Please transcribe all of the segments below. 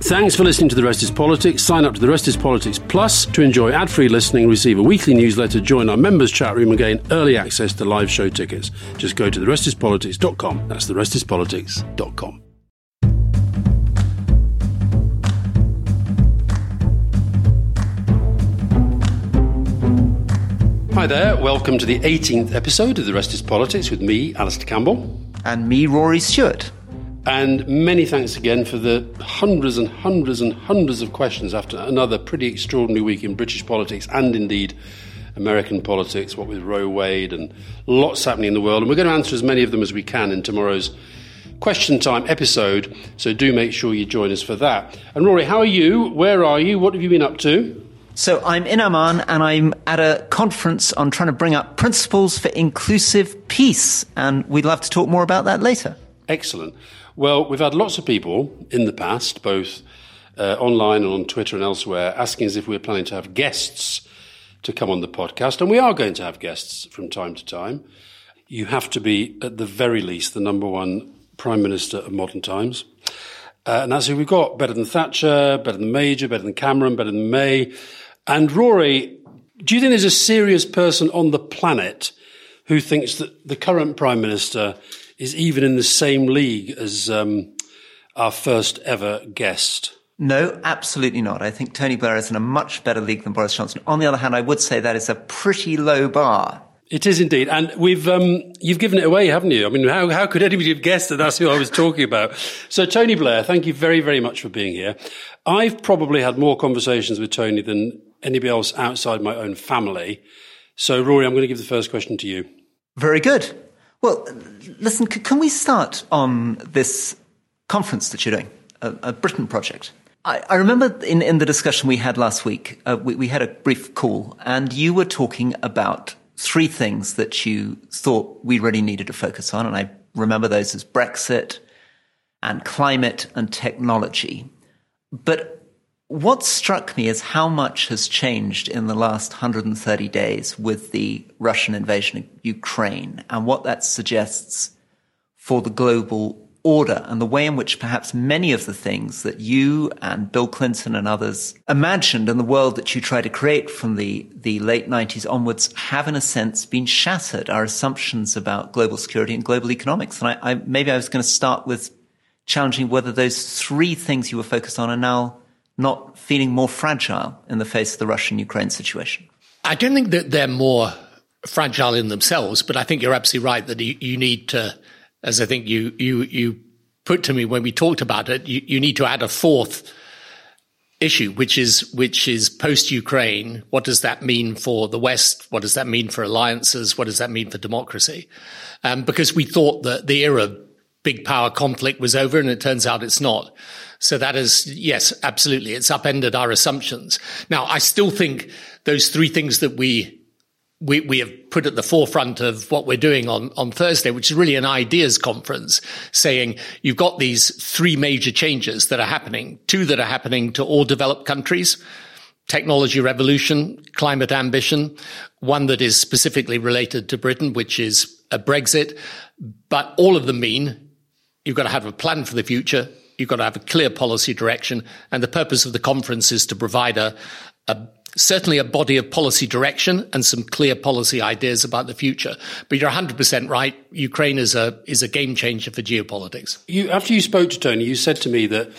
Thanks for listening to The Rest is Politics. Sign up to The Rest is Politics Plus to enjoy ad free listening, receive a weekly newsletter, join our members' chat room, and gain early access to live show tickets. Just go to therestispolitics.com. That's therestispolitics.com. Hi there, welcome to the 18th episode of The Rest is Politics with me, Alastair Campbell. And me, Rory Stewart. And many thanks again for the hundreds and hundreds and hundreds of questions after another pretty extraordinary week in British politics and indeed American politics, what with Roe Wade and lots happening in the world. And we're going to answer as many of them as we can in tomorrow's question time episode. So do make sure you join us for that. And Rory, how are you? Where are you? What have you been up to? So I'm in Amman and I'm at a conference on trying to bring up principles for inclusive peace. And we'd love to talk more about that later. Excellent. Well, we've had lots of people in the past, both uh, online and on Twitter and elsewhere, asking us if we're planning to have guests to come on the podcast. And we are going to have guests from time to time. You have to be, at the very least, the number one Prime Minister of modern times. Uh, and that's who we've got. Better than Thatcher, better than Major, better than Cameron, better than May. And Rory, do you think there's a serious person on the planet who thinks that the current Prime Minister is even in the same league as um, our first ever guest? No, absolutely not. I think Tony Blair is in a much better league than Boris Johnson. On the other hand, I would say that is a pretty low bar. It is indeed, and we've um, you've given it away, haven't you? I mean, how how could anybody have guessed that that's who I was talking about? So, Tony Blair, thank you very very much for being here. I've probably had more conversations with Tony than anybody else outside my own family. So, Rory, I'm going to give the first question to you. Very good. Well, listen, can we start on this conference that you're doing, a, a Britain project? I, I, remember in, in the discussion we had last week, uh, we, we had a brief call, and you were talking about three things that you thought we really needed to focus on. And I remember those as Brexit and climate and technology. But what struck me is how much has changed in the last 130 days with the Russian invasion of Ukraine and what that suggests for the global order and the way in which perhaps many of the things that you and Bill Clinton and others imagined in the world that you try to create from the, the late 90s onwards have in a sense been shattered, our assumptions about global security and global economics. And I, I maybe I was going to start with challenging whether those three things you were focused on are now not feeling more fragile in the face of the Russian Ukraine situation? I don't think that they're more fragile in themselves, but I think you're absolutely right that you, you need to, as I think you, you, you put to me when we talked about it, you, you need to add a fourth issue, which is which is post Ukraine. What does that mean for the West? What does that mean for alliances? What does that mean for democracy? Um, because we thought that the era of big power conflict was over, and it turns out it's not. So that is, yes, absolutely. It's upended our assumptions. Now, I still think those three things that we we, we have put at the forefront of what we're doing on, on Thursday, which is really an ideas conference saying you've got these three major changes that are happening, two that are happening to all developed countries, technology revolution, climate ambition, one that is specifically related to Britain, which is a Brexit. But all of them mean you've got to have a plan for the future You've got to have a clear policy direction. And the purpose of the conference is to provide a, a certainly a body of policy direction and some clear policy ideas about the future. But you're 100% right. Ukraine is a, is a game changer for geopolitics. You, after you spoke to Tony, you said to me that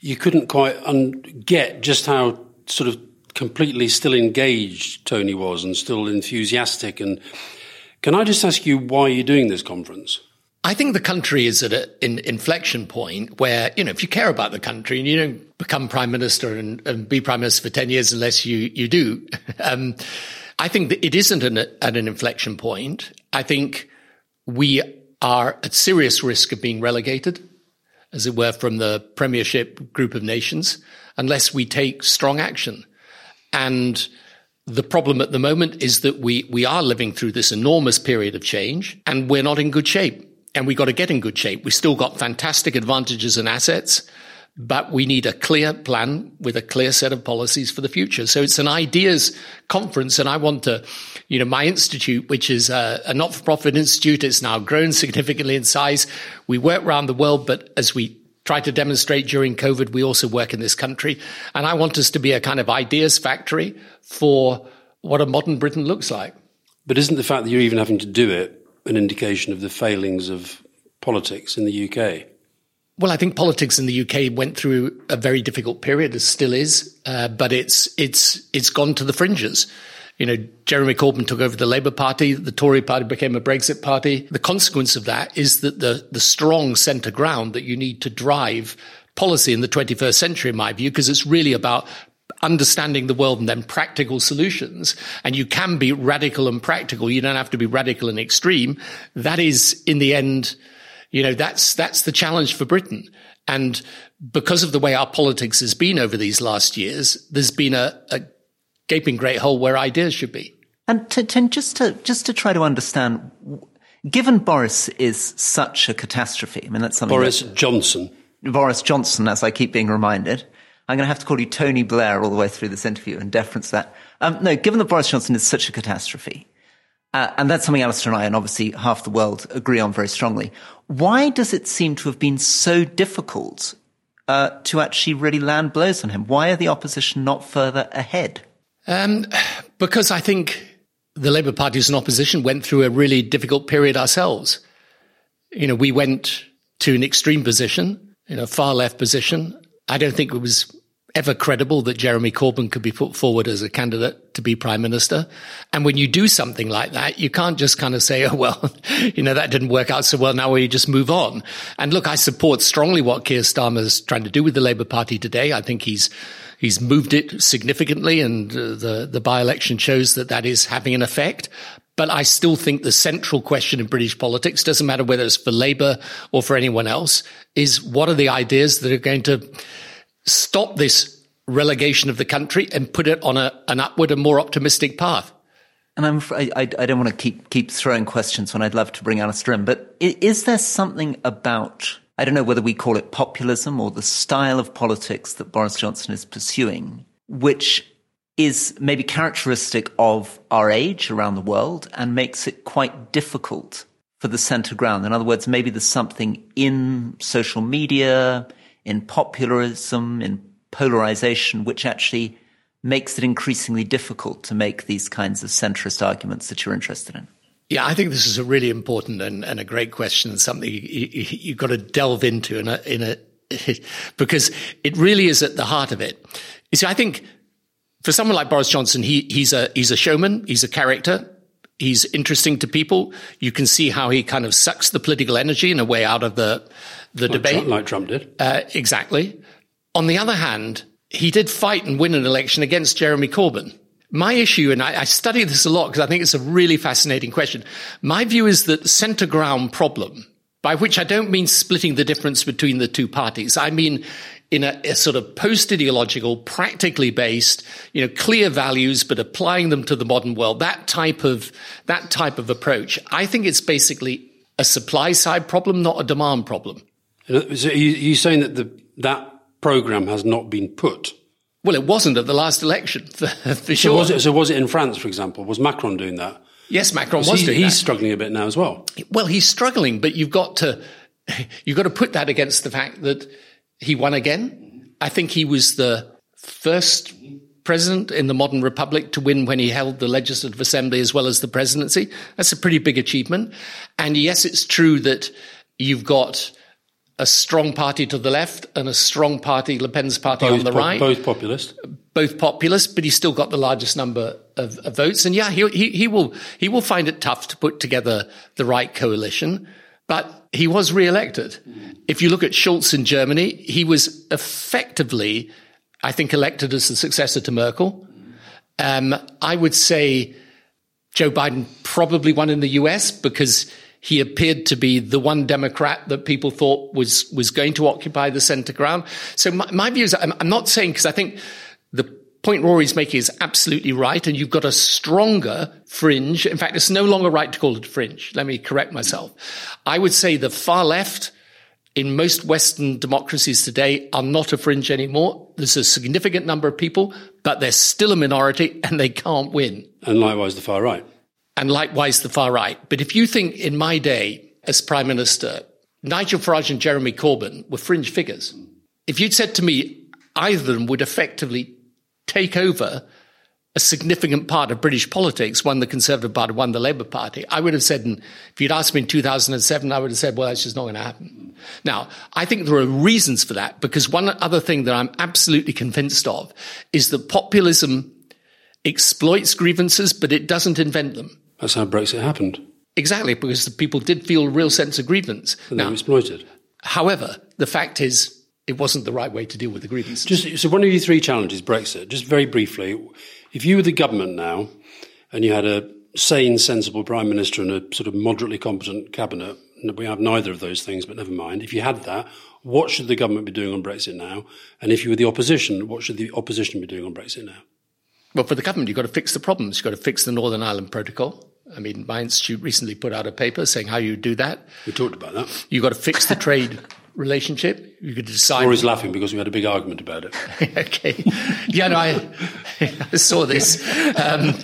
you couldn't quite un- get just how sort of completely still engaged Tony was and still enthusiastic. And can I just ask you why you're doing this conference? I think the country is at an inflection point where, you know, if you care about the country and you don't become prime minister and, and be prime minister for 10 years unless you, you do, um, I think that it isn't an, at an inflection point. I think we are at serious risk of being relegated, as it were, from the premiership group of nations unless we take strong action. And the problem at the moment is that we, we are living through this enormous period of change and we're not in good shape and we got to get in good shape. We've still got fantastic advantages and assets, but we need a clear plan with a clear set of policies for the future. So it's an ideas conference. And I want to, you know, my institute, which is a, a not-for-profit institute, it's now grown significantly in size. We work around the world, but as we try to demonstrate during COVID, we also work in this country. And I want us to be a kind of ideas factory for what a modern Britain looks like. But isn't the fact that you're even having to do it an indication of the failings of politics in the UK? Well, I think politics in the UK went through a very difficult period, it still is, uh, but it's it's it's gone to the fringes. You know, Jeremy Corbyn took over the Labour Party, the Tory Party became a Brexit party. The consequence of that is that the the strong centre ground that you need to drive policy in the 21st century, in my view, because it's really about understanding the world and then practical solutions. And you can be radical and practical. You don't have to be radical and extreme. That is, in the end, you know, that's, that's the challenge for Britain. And because of the way our politics has been over these last years, there's been a, a gaping great hole where ideas should be. And to, to, just to just to try to understand, given Boris is such a catastrophe, I mean that's something. Boris that, Johnson. Boris Johnson, as I keep being reminded. I'm going to have to call you Tony Blair all the way through this interview and deference to that. Um, no, given that Boris Johnson is such a catastrophe, uh, and that's something Alastair and I, and obviously half the world, agree on very strongly. Why does it seem to have been so difficult uh, to actually really land blows on him? Why are the opposition not further ahead? Um, because I think the Labour Party as an opposition went through a really difficult period ourselves. You know, we went to an extreme position, you know, far left position. I don't think it was ever credible that Jeremy Corbyn could be put forward as a candidate to be prime minister. And when you do something like that, you can't just kind of say, oh, well, you know, that didn't work out so well. Now we just move on. And look, I support strongly what Keir Starmer's trying to do with the Labour Party today. I think he's, he's moved it significantly and uh, the, the by-election shows that that is having an effect. But I still think the central question in British politics doesn't matter whether it's for Labour or for anyone else is what are the ideas that are going to stop this relegation of the country and put it on a, an upward and more optimistic path. And I'm, I, I don't want to keep, keep throwing questions when I'd love to bring Alastair in, but is there something about, I don't know whether we call it populism or the style of politics that Boris Johnson is pursuing, which is maybe characteristic of our age around the world and makes it quite difficult for the center ground. In other words, maybe there's something in social media, in popularism, in polarization, which actually makes it increasingly difficult to make these kinds of centrist arguments that you're interested in? Yeah, I think this is a really important and, and a great question something you, have got to delve into in a, in a because it really is at the heart of it. You see, I think for someone like Boris Johnson, he, he's a he's a showman, he's a character, he's interesting to people. You can see how he kind of sucks the political energy in a way out of the the like debate, Trump, like Trump did. Uh, exactly. On the other hand, he did fight and win an election against Jeremy Corbyn. My issue, and I, I study this a lot because I think it's a really fascinating question. My view is that center ground problem, by which I don't mean splitting the difference between the two parties. I mean, in a, a sort of post-ideological, practically based, you know, clear values, but applying them to the modern world. That type of, that type of approach. I think it's basically a supply side problem, not a demand problem. Uh, so you, are saying that the, that program has not been put? Well, it wasn't at the last election, for, for so sure. Was it, so was it in France, for example? Was Macron doing that? Yes, Macron was he, doing He's that. struggling a bit now as well. Well, he's struggling, but you've got to you've got to put that against the fact that he won again. I think he was the first president in the modern republic to win when he held the legislative assembly as well as the presidency. That's a pretty big achievement. And yes, it's true that you've got a strong party to the left and a strong party, Le Pen's party both on the po- right. Both populist. Both populist, but he's still got the largest number of, of votes. And yeah, he, he, he will, he will find it tough to put together the right coalition, but he was re-elected. If you look at Scholz in Germany, he was effectively, I think, elected as the successor to Merkel. Um, I would say Joe Biden probably won in the US because he appeared to be the one Democrat that people thought was was going to occupy the center ground. So my, my view is, I'm, I'm not saying because I think the point Rory's making is absolutely right, and you've got a stronger fringe. In fact, it's no longer right to call it a fringe. Let me correct myself. I would say the far left in most Western democracies today are not a fringe anymore. There's a significant number of people, but they're still a minority and they can't win. And likewise, the far right and likewise the far right. But if you think in my day as prime minister, Nigel Farage and Jeremy Corbyn were fringe figures. If you'd said to me either of them would effectively take over a significant part of British politics, one the Conservative Party, won the Labour Party, I would have said, if you'd asked me in 2007, I would have said, well, that's just not going to happen. Now, I think there are reasons for that because one other thing that I'm absolutely convinced of is that populism exploits grievances, but it doesn't invent them. That's how Brexit happened. Exactly, because the people did feel a real sense of grievance. And now, they were exploited. However, the fact is, it wasn't the right way to deal with the grievances. Just, so one of your three challenges, Brexit, just very briefly, if you were the government now and you had a sane, sensible prime minister and a sort of moderately competent cabinet, we have neither of those things, but never mind. If you had that, what should the government be doing on Brexit now? And if you were the opposition, what should the opposition be doing on Brexit now? Well, for the government, you've got to fix the problems. You've got to fix the Northern Ireland Protocol. I mean, my institute recently put out a paper saying how you do that. We talked about that. You've got to fix the trade relationship. You could decide. Rory's laughing because we had a big argument about it. okay. Yeah, no, I, I saw this. Um,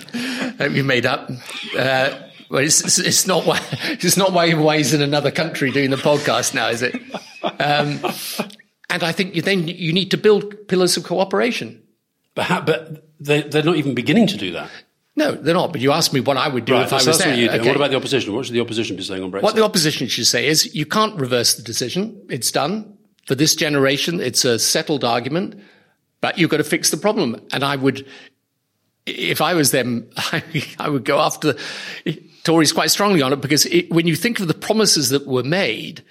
you made up. Uh, well, it's, it's, not why it's not why he's in another country doing the podcast now, is it? Um, and I think you, then you need to build pillars of cooperation. But how, but they, they're not even beginning to do that. No, they're not. But you asked me what I would do right, if I was there. What. Okay. what about the opposition? What should the opposition be saying on Brexit? What the opposition should say is you can't reverse the decision. It's done. For this generation, it's a settled argument, but you've got to fix the problem. And I would, if I was them, I, would go after the Tories quite strongly on it because it, when you think of the promises that were made,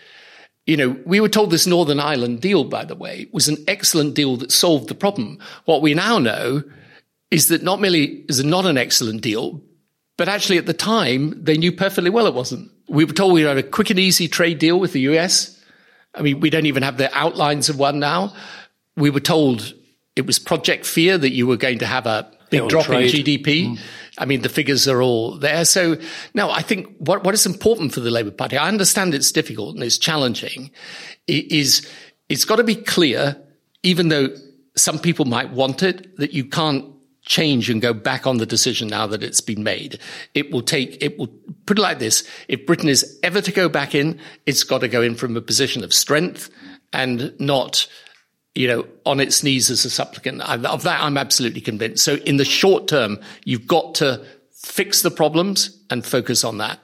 you know, we were told this Northern Ireland deal, by the way, was an excellent deal that solved the problem. What we now know is that not merely is it not an excellent deal, but actually at the time they knew perfectly well it wasn't. We were told we had a quick and easy trade deal with the US. I mean, we don't even have the outlines of one now. We were told it was Project Fear that you were going to have a big drop trade. in GDP. Mm. I mean, the figures are all there. So now I think what, what is important for the Labour Party, I understand it's difficult and it's challenging, is it's got to be clear, even though some people might want it, that you can't change and go back on the decision now that it's been made. It will take, it will put it like this. If Britain is ever to go back in, it's got to go in from a position of strength and not, you know, on its knees as a supplicant. Of that, I'm absolutely convinced. So in the short term, you've got to fix the problems and focus on that.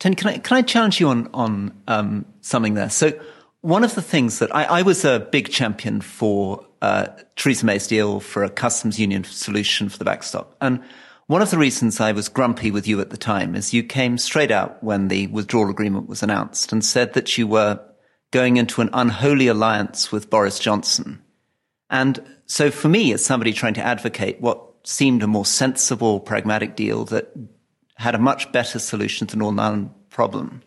Ten, can I, can I challenge you on, on um, something there? So one of the things that I, I was a big champion for uh, Theresa May's deal for a customs union solution for the backstop. And one of the reasons I was grumpy with you at the time is you came straight out when the withdrawal agreement was announced and said that you were going into an unholy alliance with Boris Johnson. And so for me, as somebody trying to advocate what seemed a more sensible, pragmatic deal that had a much better solution to the Northern Ireland problem,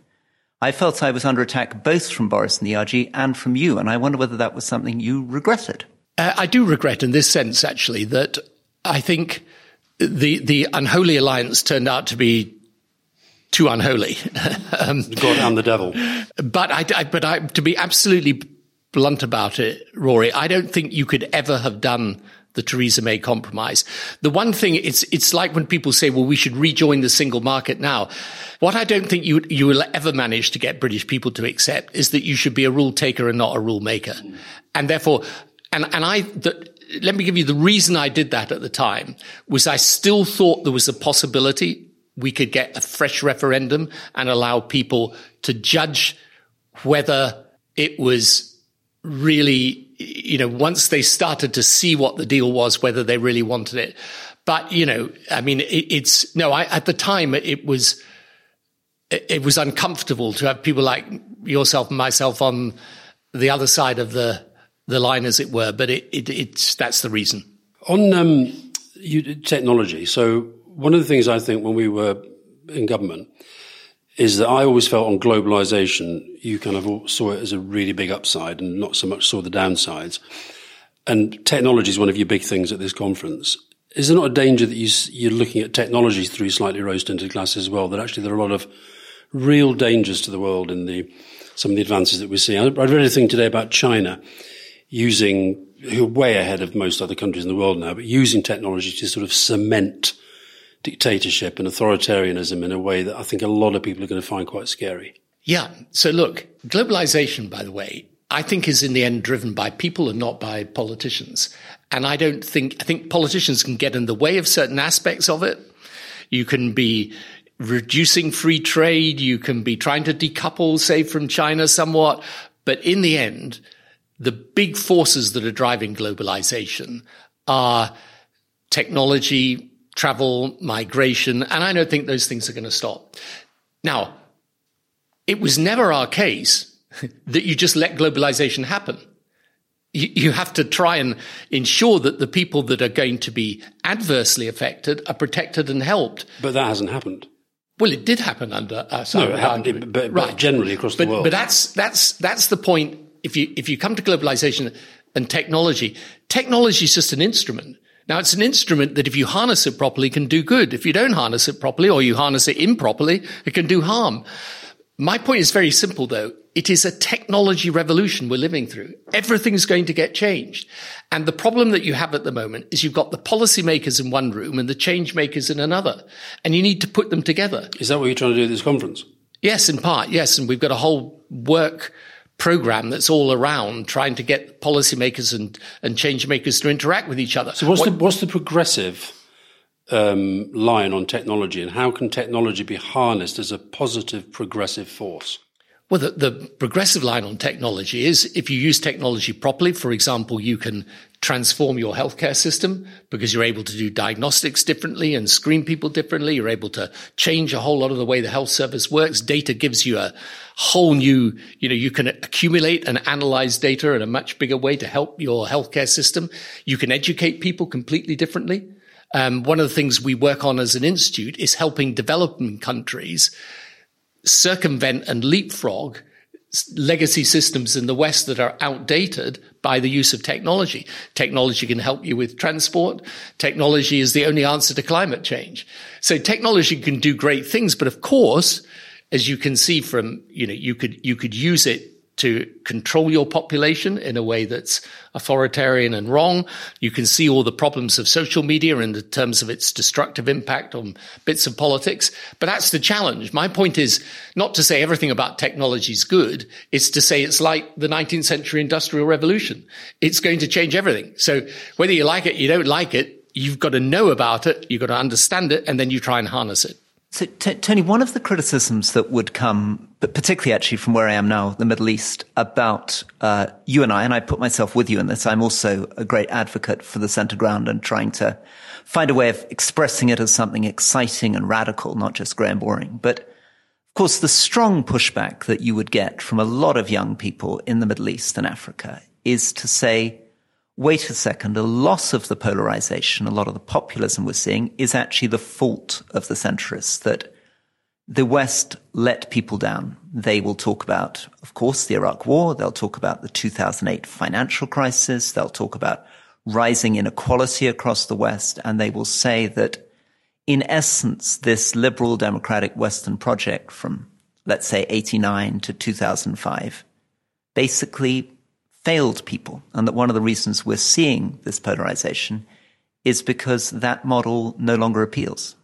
I felt I was under attack both from Boris and the ERG and from you. And I wonder whether that was something you regretted. Uh, I do regret in this sense, actually, that I think the the unholy alliance turned out to be too unholy. um, God and the devil. But I, I, but I, to be absolutely blunt about it, Rory, I don't think you could ever have done the Theresa May compromise. The one thing it's it's like when people say, "Well, we should rejoin the single market now." What I don't think you you will ever manage to get British people to accept is that you should be a rule taker and not a rule maker, and therefore and, and I, the, let me give you the reason I did that at the time was I still thought there was a possibility we could get a fresh referendum and allow people to judge whether it was really, you know, once they started to see what the deal was, whether they really wanted it. But, you know, I mean, it, it's, no, I, at the time it was, it was uncomfortable to have people like yourself and myself on the other side of the the line, as it were. But it, it, it's that's the reason. On um, you, technology, so one of the things I think when we were in government is that I always felt on globalization, you kind of saw it as a really big upside and not so much saw the downsides. And technology is one of your big things at this conference. Is there not a danger that you, you're looking at technology through slightly rose tinted glasses as well? That actually there are a lot of real dangers to the world in the some of the advances that we're seeing. I read a thing today about China using, who are way ahead of most other countries in the world now, but using technology to sort of cement dictatorship and authoritarianism in a way that I think a lot of people are going to find quite scary. Yeah. So look, globalization, by the way, I think is in the end driven by people and not by politicians. And I don't think, I think politicians can get in the way of certain aspects of it. You can be reducing free trade. You can be trying to decouple, say, from China somewhat. But in the end, the big forces that are driving globalization are technology, travel, migration. And I don't think those things are going to stop. Now, it was never our case that you just let globalization happen. You, have to try and ensure that the people that are going to be adversely affected are protected and helped. But that hasn't happened. Well, it did happen under us. No, it happened, but, right. generally across but, the world. But that's that's that's the point. If you if you come to globalization and technology, technology is just an instrument. Now, it's an instrument that if you harness it properly can do good. If you don't harness it properly or you harness it improperly, it can do harm. My point is very simple though. It is a technology revolution we're living through. Everything's going to get changed. And the problem that you have at the moment is you've got the policymakers in one room and the change makers in another. And you need to put them together. Is that what you're trying to do at this conference? Yes, in part. Yes. And we've got a whole work program that's all around trying to get policymakers and, and change makers to interact with each other. So what's what, the, what's the progressive um, line on technology and how can technology be harnessed as a positive progressive force? Well, the, the, progressive line on technology is if you use technology properly, for example, you can transform your healthcare system because you're able to do diagnostics differently and screen people differently. You're able to change a whole lot of the way the health service works. Data gives you a whole new, you know, you can accumulate and analyze data in a much bigger way to help your healthcare system. You can educate people completely differently. Um, one of the things we work on as an institute is helping developing countries circumvent and leapfrog legacy systems in the West that are outdated by the use of technology. Technology can help you with transport. Technology is the only answer to climate change. So technology can do great things, but of course, as you can see from, you know, you could, you could use it to control your population in a way that's authoritarian and wrong. You can see all the problems of social media in terms of its destructive impact on bits of politics. But that's the challenge. My point is not to say everything about technology is good. It's to say it's like the 19th century industrial revolution. It's going to change everything. So whether you like it, you don't like it, you've got to know about it. You've got to understand it and then you try and harness it. So, t- Tony, one of the criticisms that would come, but particularly actually from where I am now, the Middle East, about uh, you and I, and I put myself with you in this, I'm also a great advocate for the center ground and trying to find a way of expressing it as something exciting and radical, not just grey and boring. But of course, the strong pushback that you would get from a lot of young people in the Middle East and Africa is to say, wait a second, a loss of the polarization, a lot of the populism we're seeing is actually the fault of the centrists that the West let people down. They will talk about, of course, the Iraq war. They'll talk about the 2008 financial crisis. They'll talk about rising inequality across the West. And they will say that in essence, this liberal democratic Western project from, let's say, 89 to 2005 basically failed people. And that one of the reasons we're seeing this polarization is because that model no longer appeals.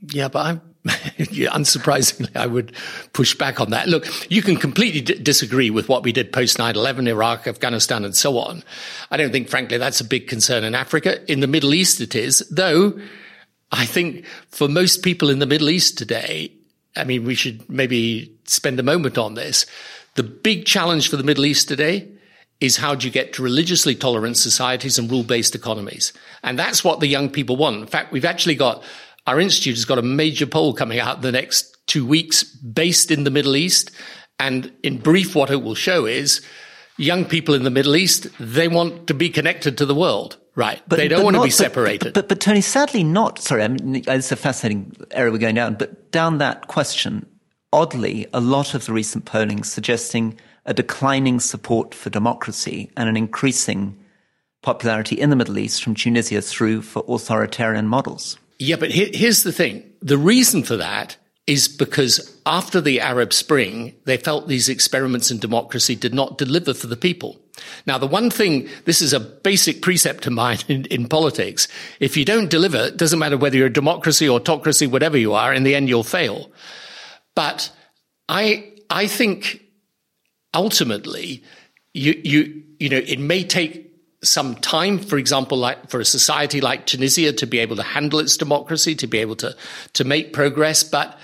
Yeah, but I'm, unsurprisingly, I would push back on that. Look, you can completely d- disagree with what we did post 9-11, Iraq, Afghanistan, and so on. I don't think, frankly, that's a big concern in Africa. In the Middle East, it is, though I think for most people in the Middle East today, I mean, we should maybe spend a moment on this. The big challenge for the Middle East today is how do you get to religiously tolerant societies and rule-based economies? And that's what the young people want. In fact, we've actually got, our institute has got a major poll coming out the next two weeks based in the Middle East. And in brief, what it will show is young people in the Middle East, they want to be connected to the world. Right. But they don't want not, to be separated. But, but, but, Tony, sadly not. Sorry, I mean, it's a fascinating area we're going down, but down that question, oddly, a lot of the recent polling suggesting a declining support for democracy and an increasing popularity in the Middle East from Tunisia through for authoritarian models. Yeah, but here's the thing. The reason for that is because after the Arab Spring, they felt these experiments in democracy did not deliver for the people. Now, the one thing, this is a basic precept of mine in, in politics. If you don't deliver, it doesn't matter whether you're a democracy, autocracy, whatever you are, in the end, you'll fail. But I I think ultimately you you you know it may take some time, for example, like for a society like Tunisia to be able to handle its democracy, to be able to to make progress, but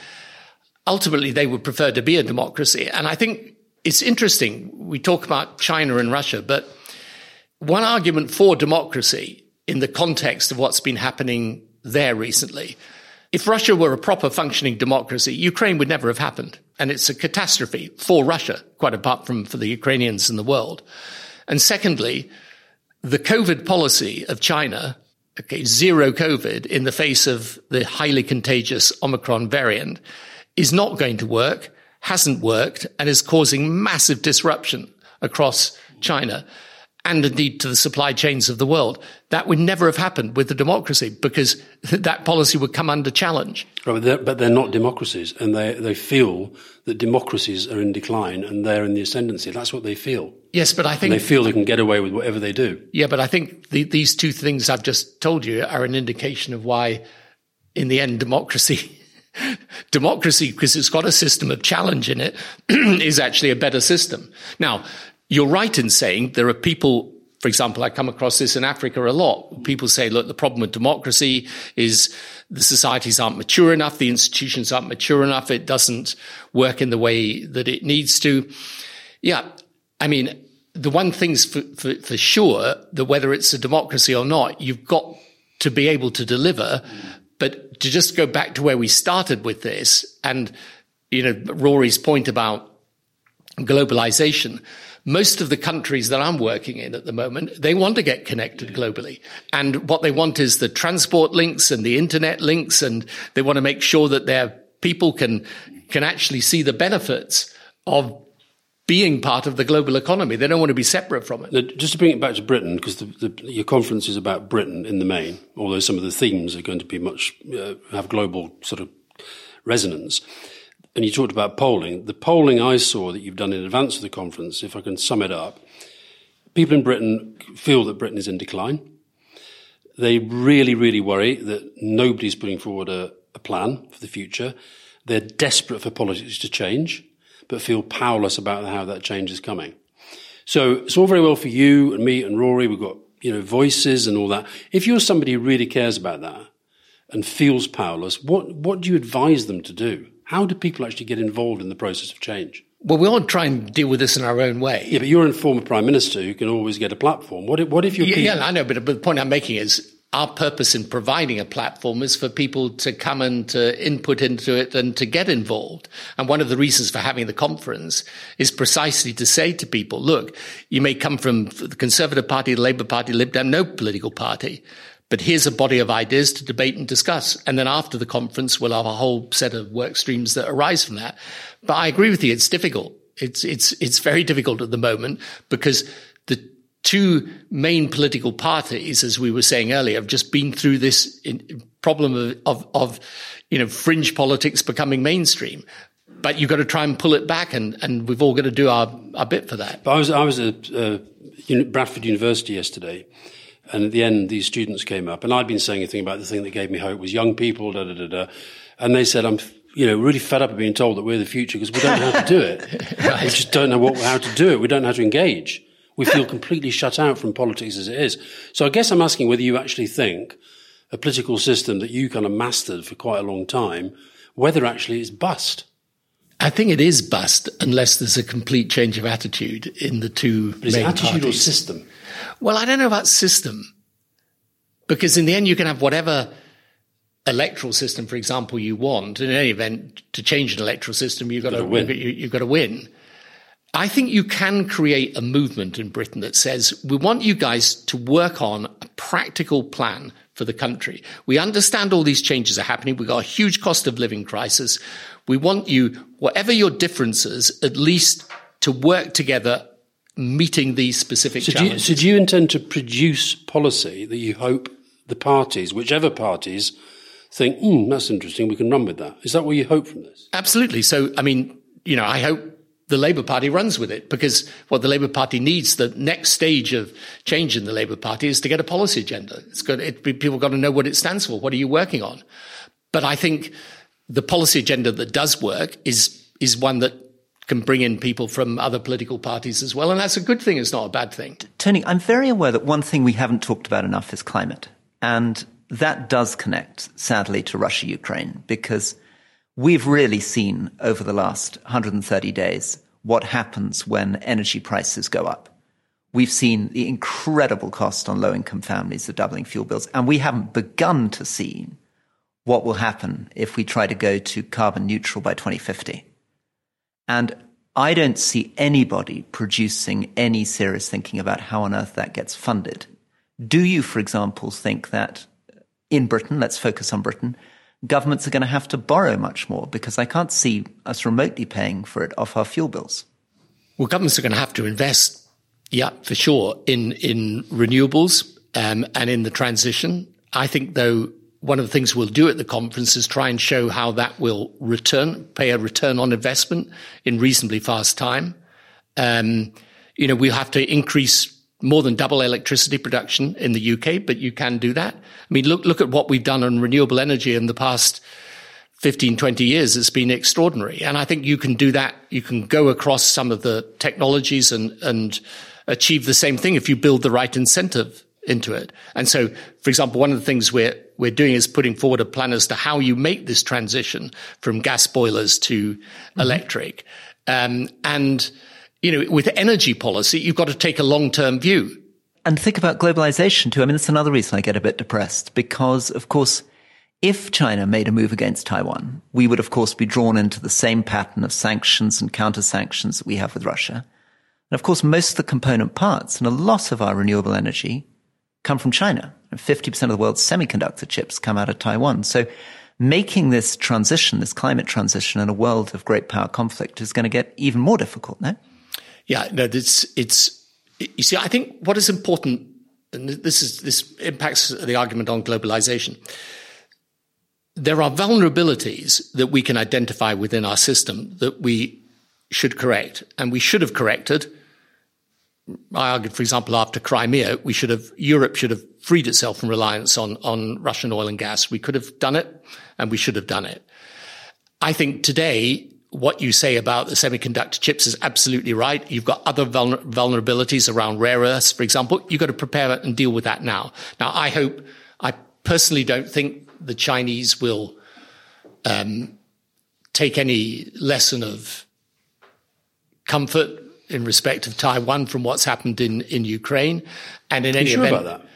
ultimately they would prefer to be a democracy. And I think it's interesting. We talk about China and Russia, but one argument for democracy in the context of what's been happening there recently. If Russia were a proper functioning democracy, Ukraine would never have happened. And it's a catastrophe for Russia, quite apart from for the Ukrainians and the world. And secondly, the COVID policy of China, okay, zero COVID in the face of the highly contagious Omicron variant is not going to work, hasn't worked, and is causing massive disruption across China and indeed to the supply chains of the world. That would never have happened with the democracy because that policy would come under challenge. Right, but, they're, but they're not democracies, and they, they feel that democracies are in decline and they're in the ascendancy. That's what they feel. Yes, but I think and they feel they can get away with whatever they do. Yeah, but I think the, these two things I've just told you are an indication of why, in the end, democracy. democracy, because it's got a system of challenge in it, is actually a better system. Now, you're right in saying there are people, for example, I come across this in Africa a lot. People say, look, the problem with democracy is the societies aren't mature enough, the institutions aren't mature enough, it doesn't work in the way that it needs to. Yeah, I mean, the one thing's for, for, for sure that whether it's a democracy or not, you've got to be able to deliver. But to just go back to where we started with this and, you know, Rory's point about globalization, most of the countries that I'm working in at the moment, they want to get connected globally. And what they want is the transport links and the internet links. And they want to make sure that their people can, can actually see the benefits of being part of the global economy. They don't want to be separate from it. Just to bring it back to Britain, because the, the, your conference is about Britain in the main, although some of the themes are going to be much, uh, have global sort of resonance and you talked about polling. The polling I saw that you've done in advance of the conference, if I can sum it up, people in Britain feel that Britain is in decline. They really, really worry that nobody's putting forward a, a plan for the future. They're desperate for politics to change, but feel powerless about how that change is coming. So it's all very well for you and me and Rory. We've got, you know, voices and all that. If you're somebody who really cares about that and feels powerless, what, what do you advise them to do? How do people actually get involved in the process of change? Well, we all try and deal with this in our own way. Yeah, but you're a former prime minister who can always get a platform. What if, what if you're yeah, people- yeah, I know, but, but the point I'm making is our purpose in providing a platform is for people to come and to input into it and to get involved. And one of the reasons for having the conference is precisely to say to people, look, you may come from the Conservative Party, the Labour Party, Lib Dem, no political party, but here's a body of ideas to debate and discuss. And then after the conference, we'll have a whole set of work streams that arise from that. But I agree with you. It's difficult. It's, it's, it's very difficult at the moment because the two main political parties, as we were saying earlier, have just been through this problem of, of, of you know, fringe politics becoming mainstream but you've got to try and pull it back, and, and we've all got to do our, our bit for that. But I was I was at uh, Bradford University yesterday, and at the end, these students came up, and I'd been saying a thing about the thing that gave me hope was young people, da da da da. And they said, I'm, you know, really fed up of being told that we're the future because we don't know how to do it. right. We just don't know what, how to do it. We don't know how to engage. We feel completely shut out from politics as it is. So I guess I'm asking whether you actually think a political system that you kind of mastered for quite a long time, whether actually it's bust. I think it is bust unless there's a complete change of attitude in the two but is attitude parties. or system? Well, I don't know about system because in the end you can have whatever electoral system, for example, you want. In any event, to change an electoral system, you've got to win. You, have got to win. I think you can create a movement in Britain that says we want you guys to work on a practical plan for the country. We understand all these changes are happening. We've got a huge cost of living crisis. We want you, whatever your differences, at least to work together meeting these specific so challenges. Do you, so do you intend to produce policy that you hope the parties, whichever parties, think, hmm, that's interesting, we can run with that? Is that what you hope from this? Absolutely. So, I mean, you know, I hope the Labour Party runs with it because what the Labour Party needs, the next stage of change in the Labour Party is to get a policy agenda. It's got, it, people got to know what it stands for. What are you working on? But I think the policy agenda that does work is is one that can bring in people from other political parties as well. And that's a good thing. It's not a bad thing. Tony, I'm very aware that one thing we haven't talked about enough is climate. And that does connect, sadly, to Russia Ukraine because we've really seen over the last 130 days what happens when energy prices go up. We've seen the incredible cost on low income families of doubling fuel bills, and we haven't begun to see what will happen if we try to go to carbon neutral by 2050. And I don't see anybody producing any serious thinking about how on earth that gets funded. Do you, for example, think that in Britain, let's focus on Britain, governments are going to have to borrow much more because I can't see us remotely paying for it off our fuel bills. Well, governments are going to have to invest, yeah, for sure, in in renewables um, and in the transition. I think, though, one of the things we'll do at the conference is try and show how that will return, pay a return on investment in reasonably fast time. Um, you know, we'll have to increase more than double electricity production in the UK, but you can do that. I mean, look, look at what we've done on renewable energy in the past 15, 20 years. It's been extraordinary. And I think you can do that. You can go across some of the technologies and, and achieve the same thing if you build the right incentive into it. And so, for example, one of the things we're, we're doing is putting forward a plan as to how you make this transition from gas boilers to mm-hmm. electric. Um, and, you know, with energy policy, you've got to take a long term view. And think about globalization too. I mean, that's another reason I get a bit depressed because, of course, if China made a move against Taiwan, we would, of course, be drawn into the same pattern of sanctions and counter sanctions that we have with Russia. And of course, most of the component parts and a lot of our renewable energy come from China. 50% of the world's semiconductor chips come out of Taiwan. So making this transition, this climate transition in a world of great power conflict is going to get even more difficult, no? Yeah, no, it's it's you see, I think what is important, and this is this impacts the argument on globalization. There are vulnerabilities that we can identify within our system that we should correct, and we should have corrected. I argued, for example, after Crimea, we should have Europe should have freed itself from reliance on on Russian oil and gas. We could have done it, and we should have done it. I think today what you say about the semiconductor chips is absolutely right. You've got other vulner- vulnerabilities around rare earths, for example. You've got to prepare and deal with that now. Now, I hope, I personally don't think the Chinese will um, take any lesson of comfort in respect of Taiwan from what's happened in, in Ukraine. And in Are any sure event, about that?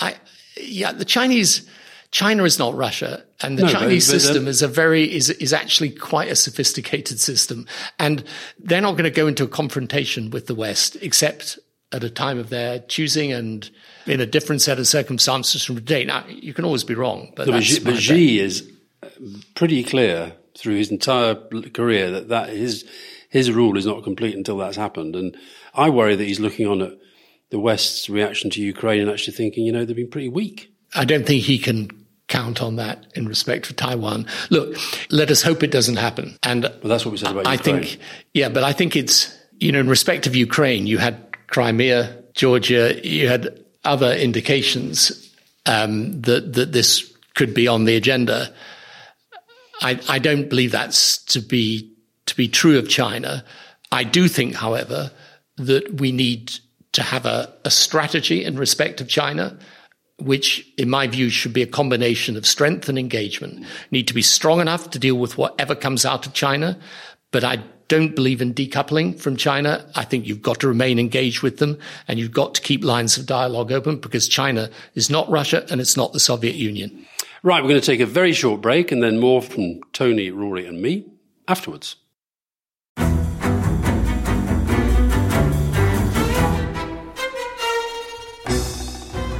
I, yeah, the Chinese, China is not Russia, and the No, Chinese but uh, system is a very is is actually quite a sophisticated system, and they're not going to go into a confrontation with the West except at a time of their choosing and in a different set of circumstances from today. Now, you can always be wrong, but No, but Xi, but. Xi is pretty clear through his entire career that, that his his rule is not complete until that's happened. And I worry that he's looking on at the West's reaction to Ukraine and actually thinking, you know, they've been pretty weak. I don't think he can count on that in respect for Taiwan. Look, let us hope it doesn't happen. And But that's what we said about I Ukraine. think, yeah, but I think it's, you know, in respect of Ukraine, you had Crimea, Georgia, you had other indications um, that, that this could be on the agenda. I, I don't believe that's to be, to be true of China. I do think, however, that we need to have a, a strategy in respect of China which in my view should be a combination of strength and engagement. Need to be strong enough to deal with whatever comes out of China, but I don't believe in decoupling from China. I think you've got to remain engaged with them and you've got to keep lines of dialogue open because China is not Russia and it's not the Soviet Union. Right, we're going to take a very short break and then more from Tony, Rory, and me afterwards.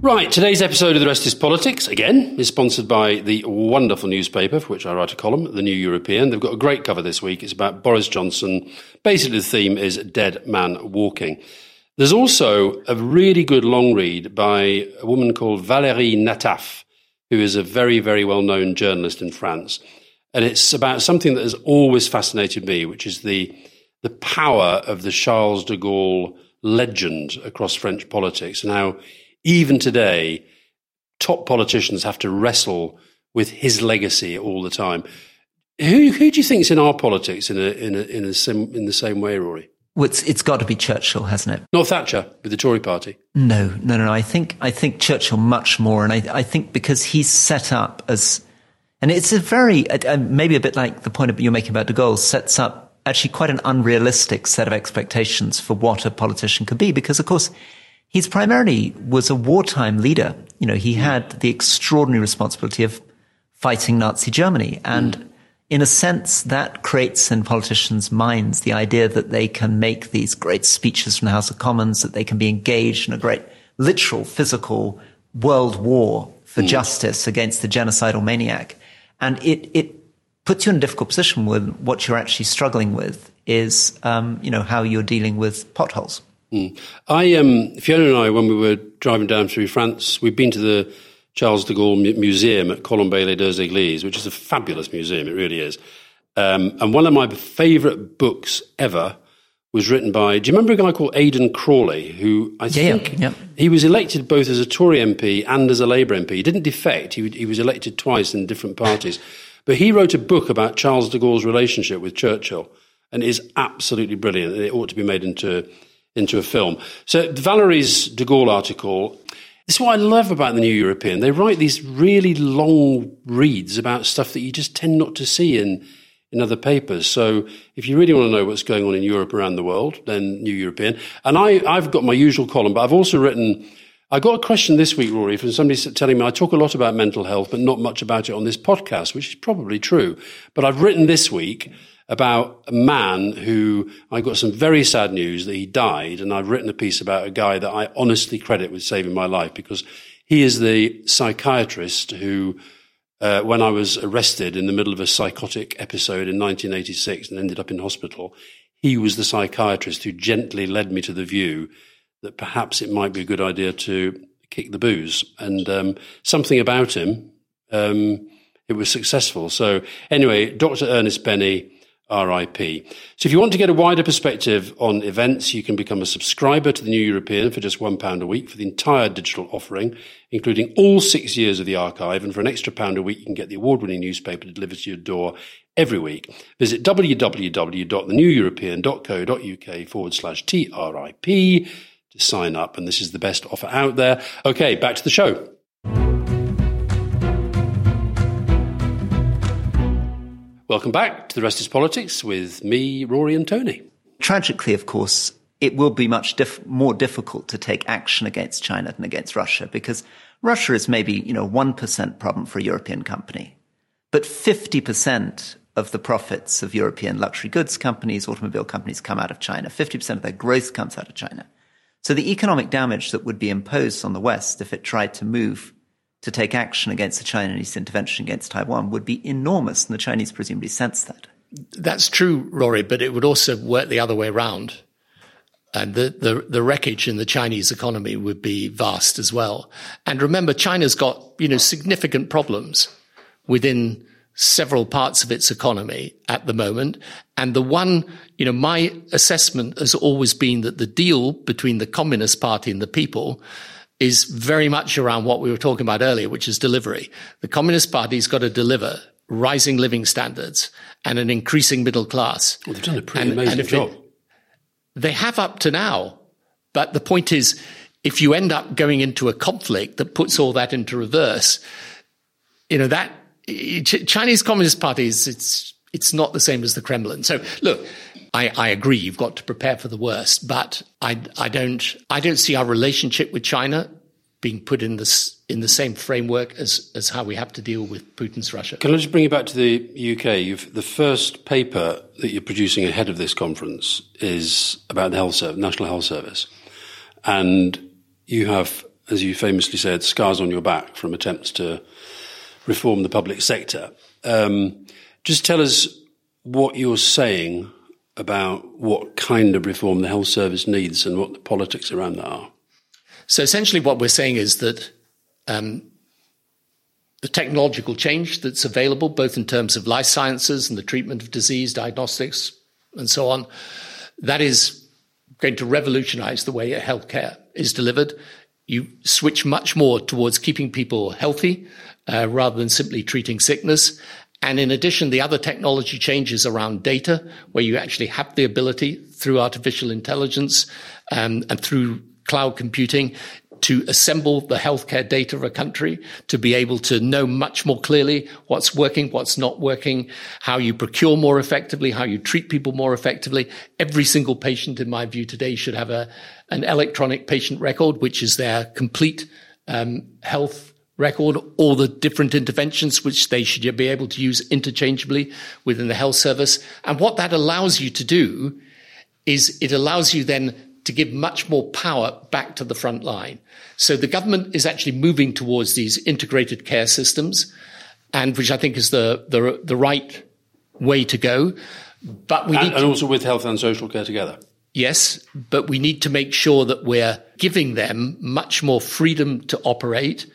Right, today's episode of The Rest is Politics, again, is sponsored by the wonderful newspaper for which I write a column, The New European. They've got a great cover this week. It's about Boris Johnson. Basically, the theme is Dead Man Walking. There's also a really good long read by a woman called Valérie Nataf, who is a very, very well known journalist in France. And it's about something that has always fascinated me, which is the, the power of the Charles de Gaulle legend across French politics and how even today, top politicians have to wrestle with his legacy all the time. Who, who do you think is in our politics in a, in a, in a sim, in the same way, Rory? Well, it's, it's got to be Churchill, hasn't it? Not Thatcher with the Tory party. No, no, no. I think I think Churchill much more, and I, I think because he's set up as, and it's a very uh, maybe a bit like the point you're making about De Gaulle sets up actually quite an unrealistic set of expectations for what a politician could be, because of course He's primarily was a wartime leader. You know, he had the extraordinary responsibility of fighting Nazi Germany. And mm. in a sense, that creates in politicians' minds the idea that they can make these great speeches from the House of Commons, that they can be engaged in a great literal physical world war for mm. justice against the genocidal maniac. And it, it puts you in a difficult position when what you're actually struggling with is, um, you know, how you're dealing with potholes. Mm. I um, Fiona and I, when we were driving down through France, we've been to the Charles de Gaulle Museum at Colombey les Deux Églises, which is a fabulous museum. It really is. Um, and one of my favourite books ever was written by. Do you remember a guy called Aidan Crawley, who I yeah, think yeah, yeah. he was elected both as a Tory MP and as a Labour MP. He didn't defect. He, he was elected twice in different parties. But he wrote a book about Charles de Gaulle's relationship with Churchill, and it is absolutely brilliant. And it ought to be made into into a film. So Valerie's de Gaulle article. This is what I love about the New European. They write these really long reads about stuff that you just tend not to see in in other papers. So if you really want to know what's going on in Europe around the world, then New European. And I, I've got my usual column, but I've also written. I got a question this week, Rory, from somebody telling me I talk a lot about mental health, but not much about it on this podcast, which is probably true. But I've written this week about a man who I got some very sad news that he died. And I've written a piece about a guy that I honestly credit with saving my life because he is the psychiatrist who, uh, when I was arrested in the middle of a psychotic episode in 1986 and ended up in hospital, he was the psychiatrist who gently led me to the view that perhaps it might be a good idea to kick the booze. And um, something about him, um, it was successful. So anyway, Dr. Ernest Bennie, RIP. So if you want to get a wider perspective on events, you can become a subscriber to the New European for just £1 a week for the entire digital offering, including all six years of the archive. And for an extra pound a week, you can get the award-winning newspaper delivered to your door every week. Visit www.theneweuropean.co.uk forward slash TRIP to sign up. And this is the best offer out there. Okay, back to the show. Welcome back to The Rest is Politics with me, Rory, and Tony. Tragically, of course, it will be much diff- more difficult to take action against China than against Russia because Russia is maybe, you know, 1% problem for a European company. But 50% of the profits of European luxury goods companies, automobile companies come out of China. 50% of their growth comes out of China. So the economic damage that would be imposed on the West if it tried to move to take action against the Chinese intervention against Taiwan would be enormous, and the Chinese presumably sense that. That's true, Rory, but it would also work the other way around. And the, the, the wreckage in the Chinese economy would be vast as well. And remember, China's got, you know, significant problems within several parts of its economy at the moment. And the one, you know, my assessment has always been that the deal between the Communist Party and the people is very much around what we were talking about earlier, which is delivery. The Communist Party's got to deliver rising living standards and an increasing middle class. Well, they've done a pretty and, amazing and job. It, they have up to now. But the point is, if you end up going into a conflict that puts all that into reverse, you know, that Chinese Communist Party is, it's, it's not the same as the Kremlin. So look, I, I, agree. You've got to prepare for the worst, but I, I don't, I don't see our relationship with China being put in this in the same framework as as how we have to deal with Putin's Russia. Can I just bring you back to the UK? You've, the first paper that you're producing ahead of this conference is about the health service, National Health Service, and you have, as you famously said, scars on your back from attempts to reform the public sector. Um, just tell us what you're saying about what kind of reform the health service needs and what the politics around that are. So essentially, what we're saying is that um, the technological change that's available, both in terms of life sciences and the treatment of disease, diagnostics, and so on, that is going to revolutionize the way healthcare is delivered. You switch much more towards keeping people healthy uh, rather than simply treating sickness. And in addition, the other technology changes around data, where you actually have the ability through artificial intelligence um, and through cloud computing to assemble the healthcare data of a country, to be able to know much more clearly what's working, what's not working, how you procure more effectively, how you treat people more effectively. Every single patient, in my view, today should have a, an electronic patient record, which is their complete um, health record, all the different interventions which they should be able to use interchangeably within the health service. And what that allows you to do is it allows you then to give much more power back to the front line. So the government is actually moving towards these integrated care systems, and which I think is the the, the right way to go. But we and, need and also with health and social care together. Yes, but we need to make sure that we're giving them much more freedom to operate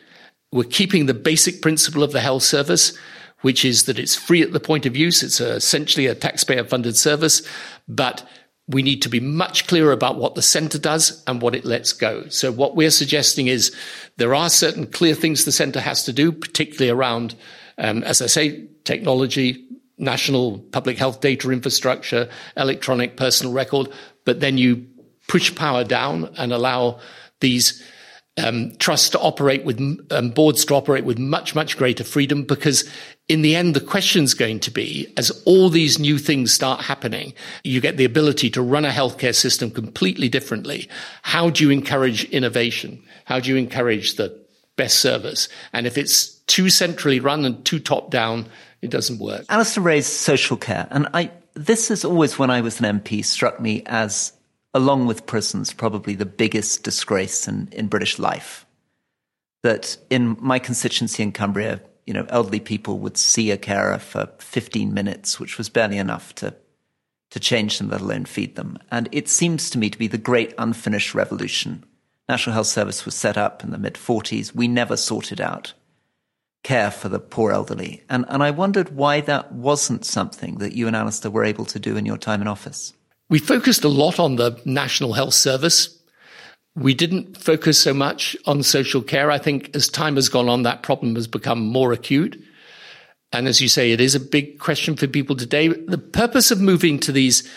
we're keeping the basic principle of the health service, which is that it's free at the point of use. It's essentially a taxpayer funded service, but we need to be much clearer about what the centre does and what it lets go. So what we're suggesting is there are certain clear things the centre has to do, particularly around, um, as I say, technology, national public health data infrastructure, electronic personal record, but then you push power down and allow these um, trusts to operate with um, boards to operate with much much greater freedom because in the end the question's going to be as all these new things start happening you get the ability to run a healthcare system completely differently. How do you encourage innovation? How do you encourage the best service? And if it's too centrally run and too top down it doesn't work. Alastair raised social care and I this is always when I was an MP struck me as along with prisons, probably the biggest disgrace in, in British life. That in my constituency in Cumbria, you know, elderly people would see a carer for 15 minutes, which was barely enough to, to change them, let alone feed them. And it seems to me to be the great unfinished revolution. National Health Service was set up in the mid 40s. We never sorted out care for the poor elderly. And, and I wondered why that wasn't something that you and Alastair were able to do in your time in office. We focused a lot on the National Health Service. We didn't focus so much on social care. I think as time has gone on, that problem has become more acute. And as you say, it is a big question for people today. The purpose of moving to these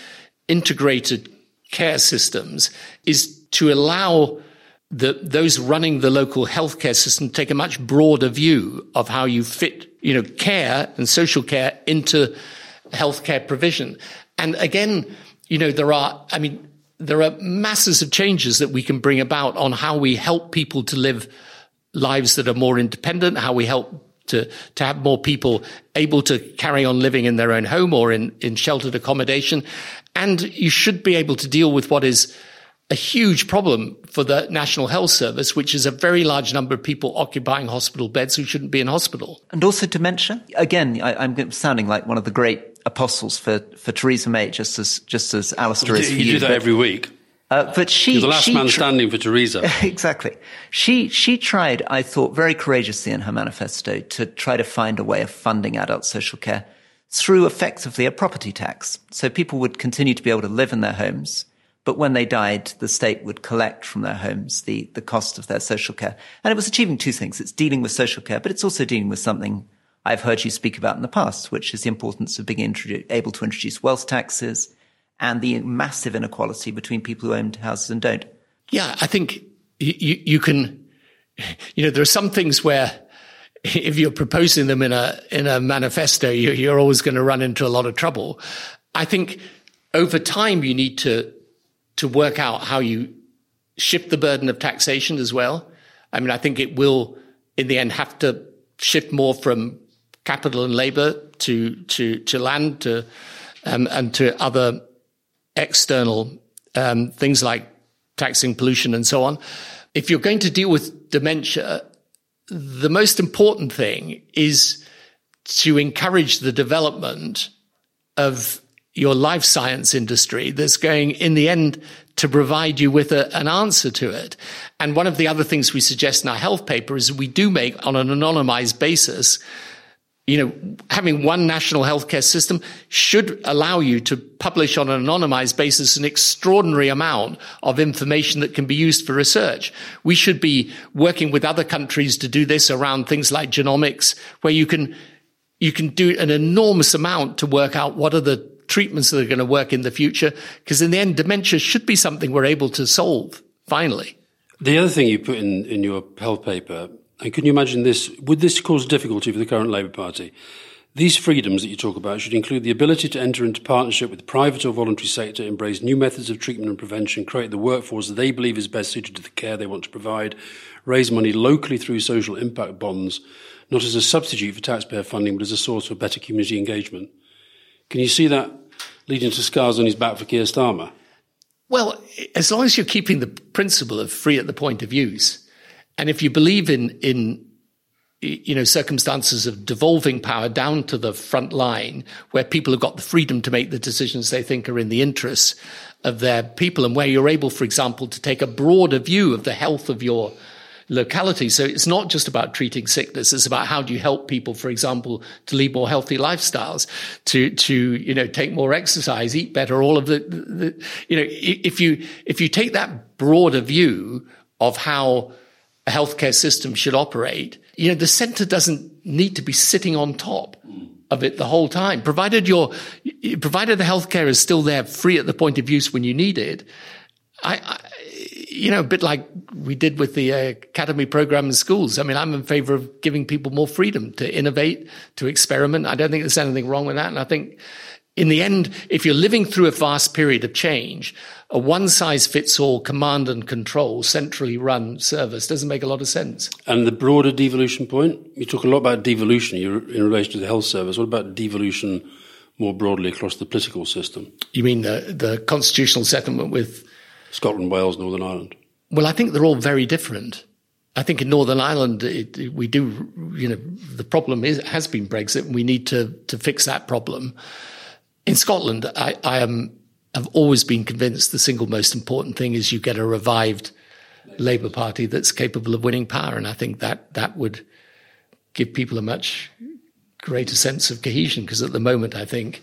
integrated care systems is to allow the, those running the local healthcare system to take a much broader view of how you fit, you know, care and social care into healthcare provision. And again, you know, there are, I mean, there are masses of changes that we can bring about on how we help people to live lives that are more independent, how we help to, to have more people able to carry on living in their own home or in, in sheltered accommodation. And you should be able to deal with what is a huge problem for the National Health Service, which is a very large number of people occupying hospital beds who shouldn't be in hospital. And also dementia. Again, I, am sounding like one of the great apostles for, for Theresa May, just as just as Alastair you is do, for you. You do that but, every week. Uh, but she, You're the last she man standing for Theresa. exactly. She she tried, I thought, very courageously in her manifesto to try to find a way of funding adult social care through effectively a property tax. So people would continue to be able to live in their homes but when they died, the state would collect from their homes the, the cost of their social care. And it was achieving two things. It's dealing with social care, but it's also dealing with something I've heard you speak about in the past, which is the importance of being able to introduce wealth taxes and the massive inequality between people who own houses and don't. Yeah, I think you, you can, you know, there are some things where if you're proposing them in a, in a manifesto, you're always going to run into a lot of trouble. I think over time, you need to to work out how you shift the burden of taxation as well. I mean, I think it will, in the end, have to shift more from capital and labor to to to land to um, and to other external um, things like taxing pollution and so on. If you're going to deal with dementia, the most important thing is to encourage the development of your life science industry that's going in the end to provide you with a, an answer to it. And one of the other things we suggest in our health paper is we do make on an anonymized basis you know, having one national healthcare system should allow you to publish on an anonymized basis an extraordinary amount of information that can be used for research. We should be working with other countries to do this around things like genomics, where you can, you can do an enormous amount to work out what are the treatments that are going to work in the future. Because in the end, dementia should be something we're able to solve finally. The other thing you put in, in your health paper, and can you imagine this? Would this cause difficulty for the current Labour Party? These freedoms that you talk about should include the ability to enter into partnership with the private or voluntary sector, embrace new methods of treatment and prevention, create the workforce they believe is best suited to the care they want to provide, raise money locally through social impact bonds, not as a substitute for taxpayer funding, but as a source for better community engagement. Can you see that leading to scars on his back for Keir Starmer? Well, as long as you're keeping the principle of free at the point of use, and if you believe in in you know circumstances of devolving power down to the front line, where people have got the freedom to make the decisions they think are in the interests of their people, and where you're able, for example, to take a broader view of the health of your locality. So it's not just about treating sickness. It's about how do you help people, for example, to lead more healthy lifestyles, to, to, you know, take more exercise, eat better, all of the, the you know, if you, if you take that broader view of how a healthcare system should operate, you know, the center doesn't need to be sitting on top of it the whole time, provided your, provided the healthcare is still there free at the point of use when you need it. I, I you know, a bit like we did with the uh, academy program in schools. I mean, I'm in favor of giving people more freedom to innovate, to experiment. I don't think there's anything wrong with that. And I think in the end, if you're living through a vast period of change, a one size fits all command and control centrally run service doesn't make a lot of sense. And the broader devolution point, you talk a lot about devolution in relation to the health service. What about devolution more broadly across the political system? You mean the, the constitutional settlement with Scotland, Wales, Northern Ireland? Well, I think they're all very different. I think in Northern Ireland, it, it, we do, you know, the problem is, has been Brexit and we need to, to fix that problem. In Scotland, I, I am, have always been convinced the single most important thing is you get a revived Labour Party that's capable of winning power. And I think that, that would give people a much greater sense of cohesion because at the moment, I think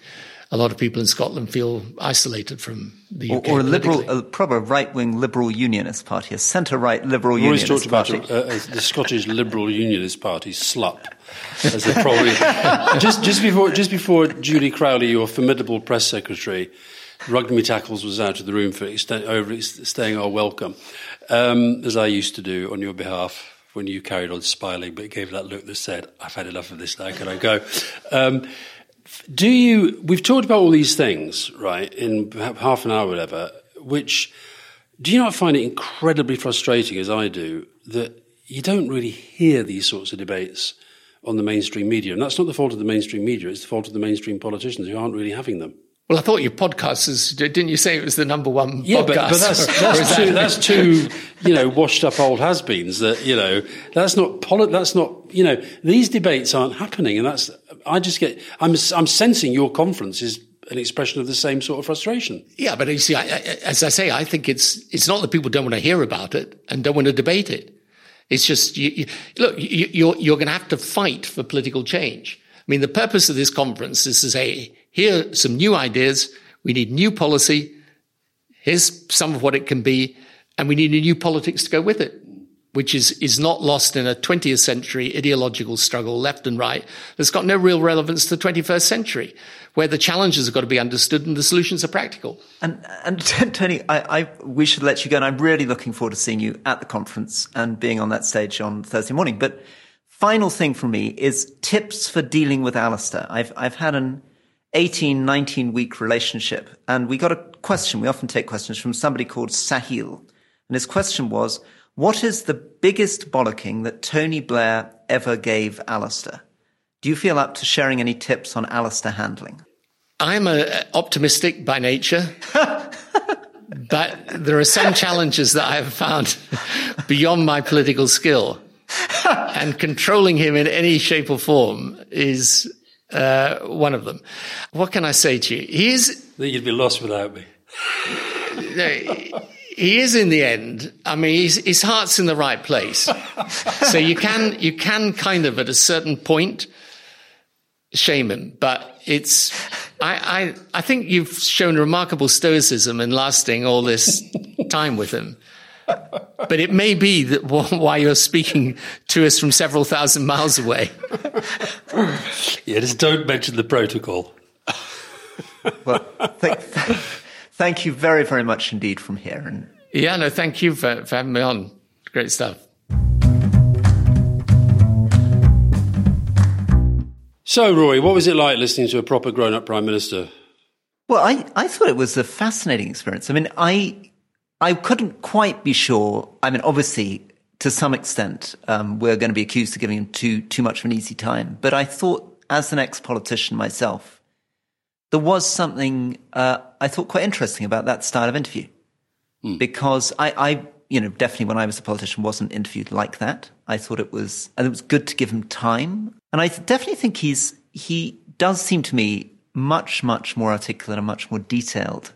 a lot of people in Scotland feel isolated from the UK. Or, or a liberal, a proper right-wing liberal unionist party, a centre-right liberal we unionist always party. talked about a, a, uh, uh, the Scottish Liberal Unionist Party, SLUP, as they probably just just before just before Julie Crowley, your formidable press secretary, Rugby Tackles was out of the room for over staying our welcome, um, as I used to do on your behalf when you carried on smiling, but gave that look that said, "I've had enough of this now. Can I go?" Um, Do you? We've talked about all these things, right, in half an hour, or whatever. Which do you not find it incredibly frustrating, as I do, that you don't really hear these sorts of debates on the mainstream media? And that's not the fault of the mainstream media; it's the fault of the mainstream politicians who aren't really having them. Well, I thought your podcast is, didn't you say it was the number one yeah, podcast? But, but that's, that's, too, that's too, you know, washed up old has-beens that, you know, that's not, that's not, you know, these debates aren't happening. And that's, I just get, I'm, I'm sensing your conference is an expression of the same sort of frustration. Yeah, but you see, I, I, as I say, I think it's, it's not that people don't want to hear about it and don't want to debate it. It's just, you, you, look, you, you're, you're going to have to fight for political change. I mean, the purpose of this conference is to say, here are some new ideas. We need new policy. Here's some of what it can be. And we need a new politics to go with it, which is, is not lost in a 20th century ideological struggle, left and right, that's got no real relevance to the 21st century, where the challenges have got to be understood and the solutions are practical. And, and Tony, I, I, we should let you go. And I'm really looking forward to seeing you at the conference and being on that stage on Thursday morning. But final thing for me is tips for dealing with Alastair. I've, I've had an 18, 19 week relationship. And we got a question. We often take questions from somebody called Sahil. And his question was, what is the biggest bollocking that Tony Blair ever gave Alastair? Do you feel up to sharing any tips on Alastair handling? I'm a, optimistic by nature, but there are some challenges that I have found beyond my political skill. and controlling him in any shape or form is uh, one of them. What can I say to you? He is. You'd be lost without me. he is in the end. I mean, his heart's in the right place. so you can you can kind of at a certain point shame him, but it's. I, I I think you've shown remarkable stoicism in lasting all this time with him but it may be that why you're speaking to us from several thousand miles away. yeah, just don't mention the protocol. well, th- th- thank you very, very much indeed from here. And yeah, no, thank you for, for having me on. Great stuff. So, Rory, what was it like listening to a proper grown-up prime minister? Well, I, I thought it was a fascinating experience. I mean, I I couldn't quite be sure. I mean, obviously, to some extent, um, we're going to be accused of giving him too too much of an easy time. But I thought, as an ex-politician myself, there was something uh, I thought quite interesting about that style of interview, mm. because I, I, you know, definitely when I was a politician, wasn't interviewed like that. I thought it was, and it was good to give him time, and I definitely think he's he does seem to me much much more articulate and much more detailed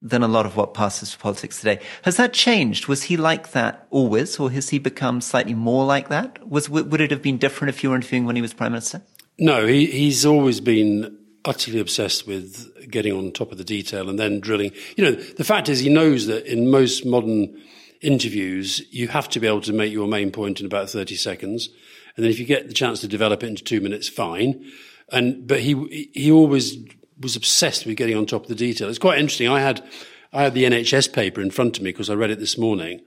than a lot of what passes for politics today. Has that changed? Was he like that always, or has he become slightly more like that? Was would it have been different if you were interviewing when he was prime minister? No, he, he's always been utterly obsessed with getting on top of the detail and then drilling. You know, the fact is, he knows that in most modern interviews, you have to be able to make your main point in about thirty seconds, and then if you get the chance to develop it into two minutes, fine. And but he he always was obsessed with getting on top of the detail. It's quite interesting. I had, I had the NHS paper in front of me because I read it this morning.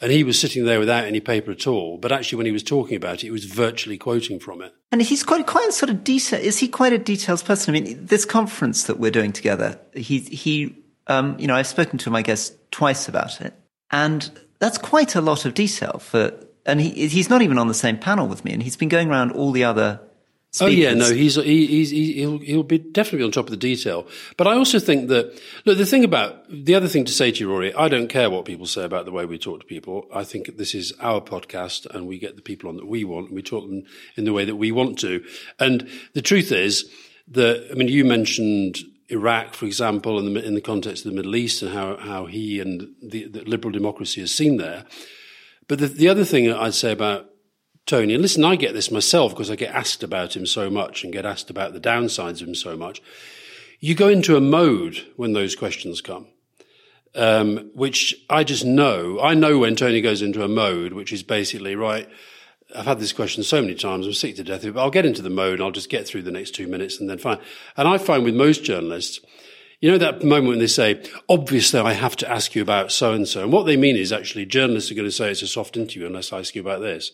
And he was sitting there without any paper at all. But actually, when he was talking about it, he was virtually quoting from it. And he's quite, quite a sort of detail. Is he quite a details person? I mean, this conference that we're doing together, he, he, um, you know, I've spoken to him, I guess, twice about it. And that's quite a lot of detail for, and he, he's not even on the same panel with me. And he's been going around all the other Oh, speakers. Oh yeah, no, he's he, he's he'll he'll be definitely on top of the detail. But I also think that look, the thing about the other thing to say to you, Rory, I don't care what people say about the way we talk to people. I think this is our podcast, and we get the people on that we want, and we talk them in the way that we want to. And the truth is that I mean, you mentioned Iraq, for example, in the in the context of the Middle East, and how how he and the, the liberal democracy is seen there. But the, the other thing I'd say about Tony. And listen, I get this myself because I get asked about him so much and get asked about the downsides of him so much. You go into a mode when those questions come, um, which I just know. I know when Tony goes into a mode, which is basically, right, I've had this question so many times, I'm sick to death of it, but I'll get into the mode and I'll just get through the next two minutes and then fine. And I find with most journalists, you know that moment when they say, obviously I have to ask you about so and so. And what they mean is actually journalists are going to say it's a soft interview unless I ask you about this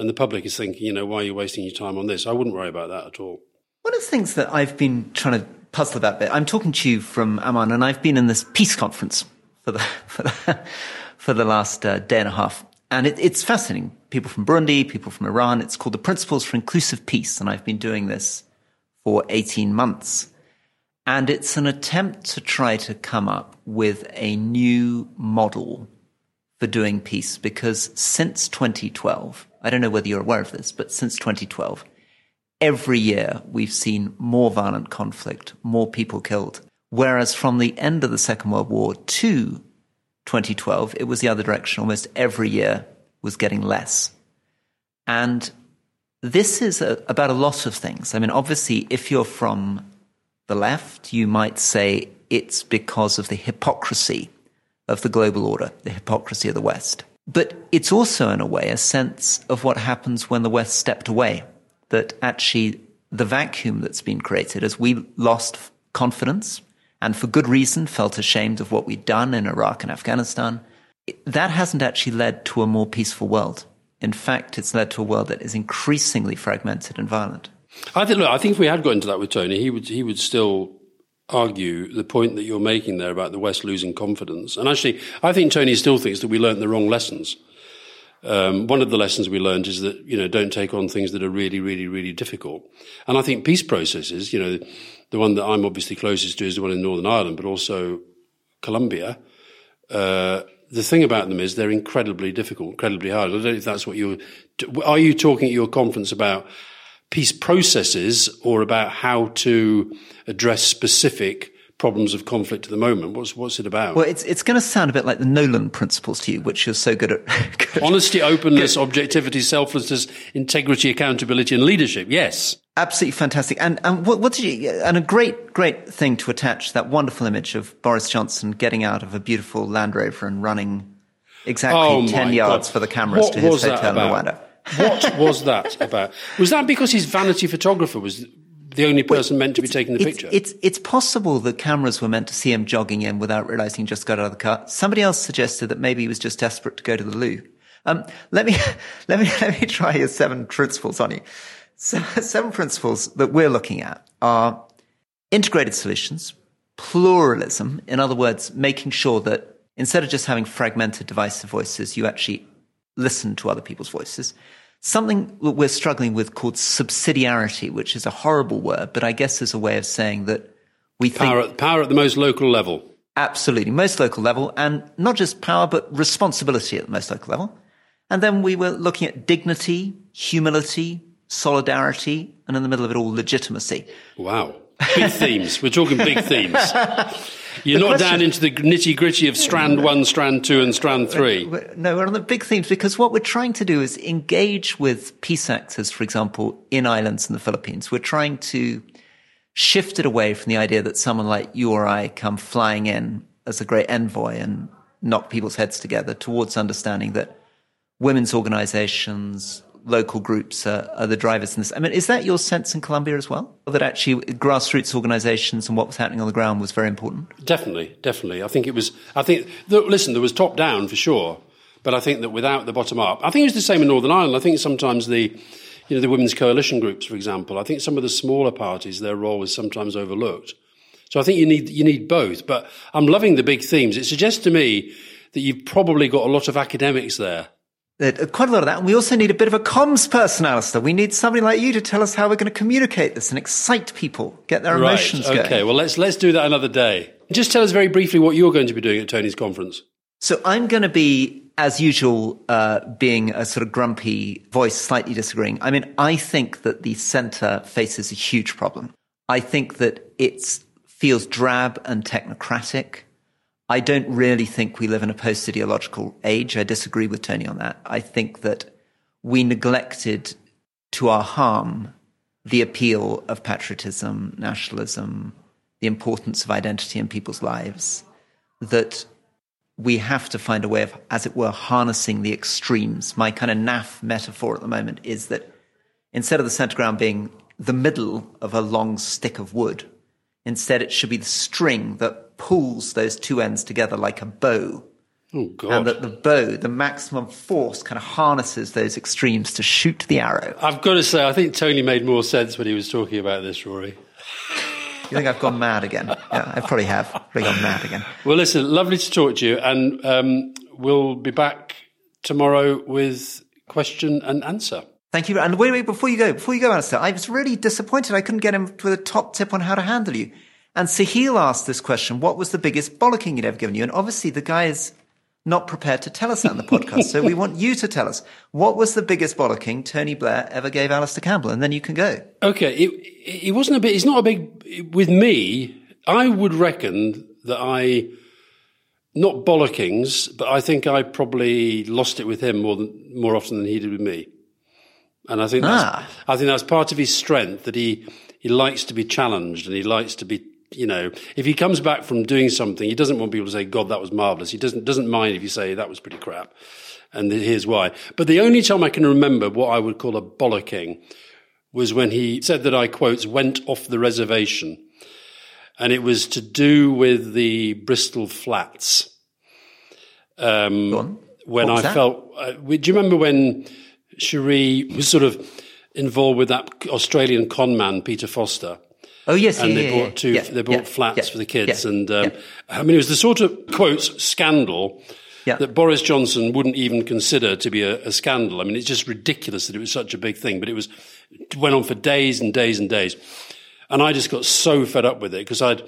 and the public is thinking, you know, why are you wasting your time on this? I wouldn't worry about that at all. One of the things that I've been trying to puzzle about bit, I'm talking to you from Amman, and I've been in this peace conference for the, for the, for the last uh, day and a half. And it, it's fascinating. People from Burundi, people from Iran. It's called the Principles for Inclusive Peace. And I've been doing this for 18 months. And it's an attempt to try to come up with a new model for doing peace because since 2012, I don't know whether you're aware of this, but since 2012, every year we've seen more violent conflict, more people killed. Whereas from the end of the Second World War to 2012, it was the other direction. Almost every year was getting less. And this is a, about a lot of things. I mean, obviously, if you're from the left, you might say it's because of the hypocrisy of the global order, the hypocrisy of the West. But it's also, in a way, a sense of what happens when the West stepped away, that actually the vacuum that's been created as we lost confidence and for good reason felt ashamed of what we'd done in Iraq and Afghanistan, that hasn't actually led to a more peaceful world. In fact, it's led to a world that is increasingly fragmented and violent. I think. Look, I think if we had got into that with Tony, he would he would still argue the point that you're making there about the West losing confidence. And actually, I think Tony still thinks that we learned the wrong lessons. Um, one of the lessons we learned is that you know don't take on things that are really, really, really difficult. And I think peace processes, you know, the one that I'm obviously closest to is the one in Northern Ireland, but also Colombia. Uh, the thing about them is they're incredibly difficult, incredibly hard. I don't know if that's what you're. Are you talking at your conference about peace processes or about how to address specific problems of conflict at the moment? What's what's it about? Well, it's it's going to sound a bit like the Nolan principles to you, which you're so good at. good. Honesty, openness, good. objectivity, selflessness, integrity, accountability, and leadership. Yes, absolutely fantastic. And and what, what did you? And a great great thing to attach that wonderful image of Boris Johnson getting out of a beautiful Land Rover and running exactly oh ten yards God. for the cameras what to his hotel in Rwanda. What was that about? Was that because his vanity photographer was the only person meant to be taking the it's, picture? It's, it's possible the cameras were meant to see him jogging in without realizing he just got out of the car. Somebody else suggested that maybe he was just desperate to go to the loo. Um, let me, let me, let me try your seven principles on you. So, seven principles that we're looking at are integrated solutions, pluralism. In other words, making sure that instead of just having fragmented divisive voices, you actually listen to other people's voices. Something that we're struggling with called subsidiarity, which is a horrible word, but I guess is a way of saying that we power think at, power at the most local level. Absolutely, most local level, and not just power, but responsibility at the most local level. And then we were looking at dignity, humility, solidarity, and in the middle of it all, legitimacy. Wow. Big themes. We're talking big themes. You're not down into the nitty gritty of strand one, strand two, and strand three. No, we're on the big themes because what we're trying to do is engage with peace actors, for example, in islands in the Philippines. We're trying to shift it away from the idea that someone like you or I come flying in as a great envoy and knock people's heads together towards understanding that women's organizations, local groups are, are, the drivers in this. I mean, is that your sense in Colombia as well? That actually grassroots organizations and what was happening on the ground was very important? Definitely, definitely. I think it was, I think, listen, there was top down for sure, but I think that without the bottom up, I think it was the same in Northern Ireland. I think sometimes the, you know, the women's coalition groups, for example, I think some of the smaller parties, their role is sometimes overlooked. So I think you need, you need both, but I'm loving the big themes. It suggests to me that you've probably got a lot of academics there quite a lot of that. And we also need a bit of a comms person, Alastair. We need somebody like you to tell us how we're going to communicate this and excite people, get their emotions right. going. Okay, well, let's, let's do that another day. Just tell us very briefly what you're going to be doing at Tony's conference. So I'm going to be, as usual, uh, being a sort of grumpy voice, slightly disagreeing. I mean, I think that the centre faces a huge problem. I think that it feels drab and technocratic. I don't really think we live in a post ideological age. I disagree with Tony on that. I think that we neglected to our harm the appeal of patriotism, nationalism, the importance of identity in people's lives, that we have to find a way of, as it were, harnessing the extremes. My kind of naff metaphor at the moment is that instead of the center ground being the middle of a long stick of wood, instead it should be the string that pulls those two ends together like a bow Oh, God. And that the bow, the maximum force, kind of harnesses those extremes to shoot the arrow. I've got to say, I think Tony made more sense when he was talking about this, Rory. You think I've gone mad again? Yeah, I probably have. Probably gone mad again. Well, listen, lovely to talk to you, and um, we'll be back tomorrow with question and answer. Thank you. And wait, wait, before you go, before you go, Alastair, I was really disappointed I couldn't get him with a top tip on how to handle you. And Sahil asked this question, what was the biggest bollocking he'd ever given you? And obviously the guy is not prepared to tell us that in the podcast. so we want you to tell us what was the biggest bollocking Tony Blair ever gave Alastair Campbell? And then you can go. Okay. It, it wasn't a bit, it's not a big, with me, I would reckon that I, not bollockings, but I think I probably lost it with him more than, more often than he did with me. And I think that's, Ah. I think that's part of his strength that he, he likes to be challenged and he likes to be, you know, if he comes back from doing something, he doesn't want people to say, God, that was marvelous. He doesn't, doesn't mind if you say that was pretty crap. And here's why. But the only time I can remember what I would call a bollocking was when he said that I quotes went off the reservation. And it was to do with the Bristol flats. Um, when I that? felt, uh, do you remember when Cherie was sort of involved with that Australian con man, Peter Foster? Oh, yes. and yeah, they yeah, bought two, yeah, they bought flats for the kids. and um. I mean, it was the sort of quotes scandal that Boris Johnson wouldn't even consider to be a, a scandal. I mean, it's just ridiculous that it was such a big thing, but it was it went on for days and days and days. And I just got so fed up with it because I'd,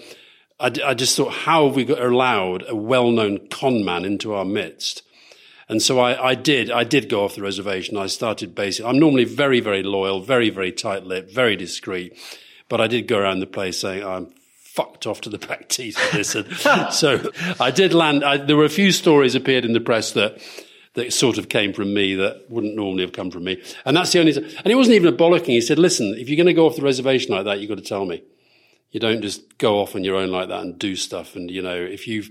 I'd, I just thought, how have we got allowed a well-known con man into our midst? And so I, I did, I did go off the reservation. I started basically, I'm normally very, very loyal, very, very tight-lipped, very discreet. But I did go around the place saying, I'm fucked off to the back teeth with this. And so I did land, I, there were a few stories appeared in the press that, that sort of came from me that wouldn't normally have come from me. And that's the only, and it wasn't even a bollocking. He said, listen, if you're going to go off the reservation like that, you've got to tell me. You don't just go off on your own like that and do stuff. And, you know, if you've,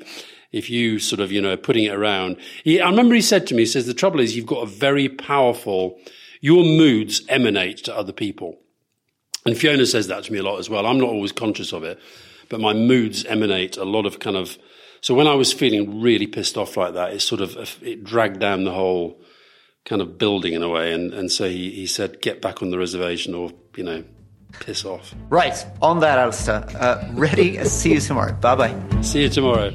if you sort of, you know, putting it around. He, I remember he said to me, he says, the trouble is you've got a very powerful, your moods emanate to other people. And Fiona says that to me a lot as well. I'm not always conscious of it, but my moods emanate a lot of kind of, so when I was feeling really pissed off like that, it sort of, it dragged down the whole kind of building in a way. And, and so he, he said, get back on the reservation or, you know, piss off. Right. On that, Alastair. Uh, ready? See you tomorrow. Bye bye. See you tomorrow.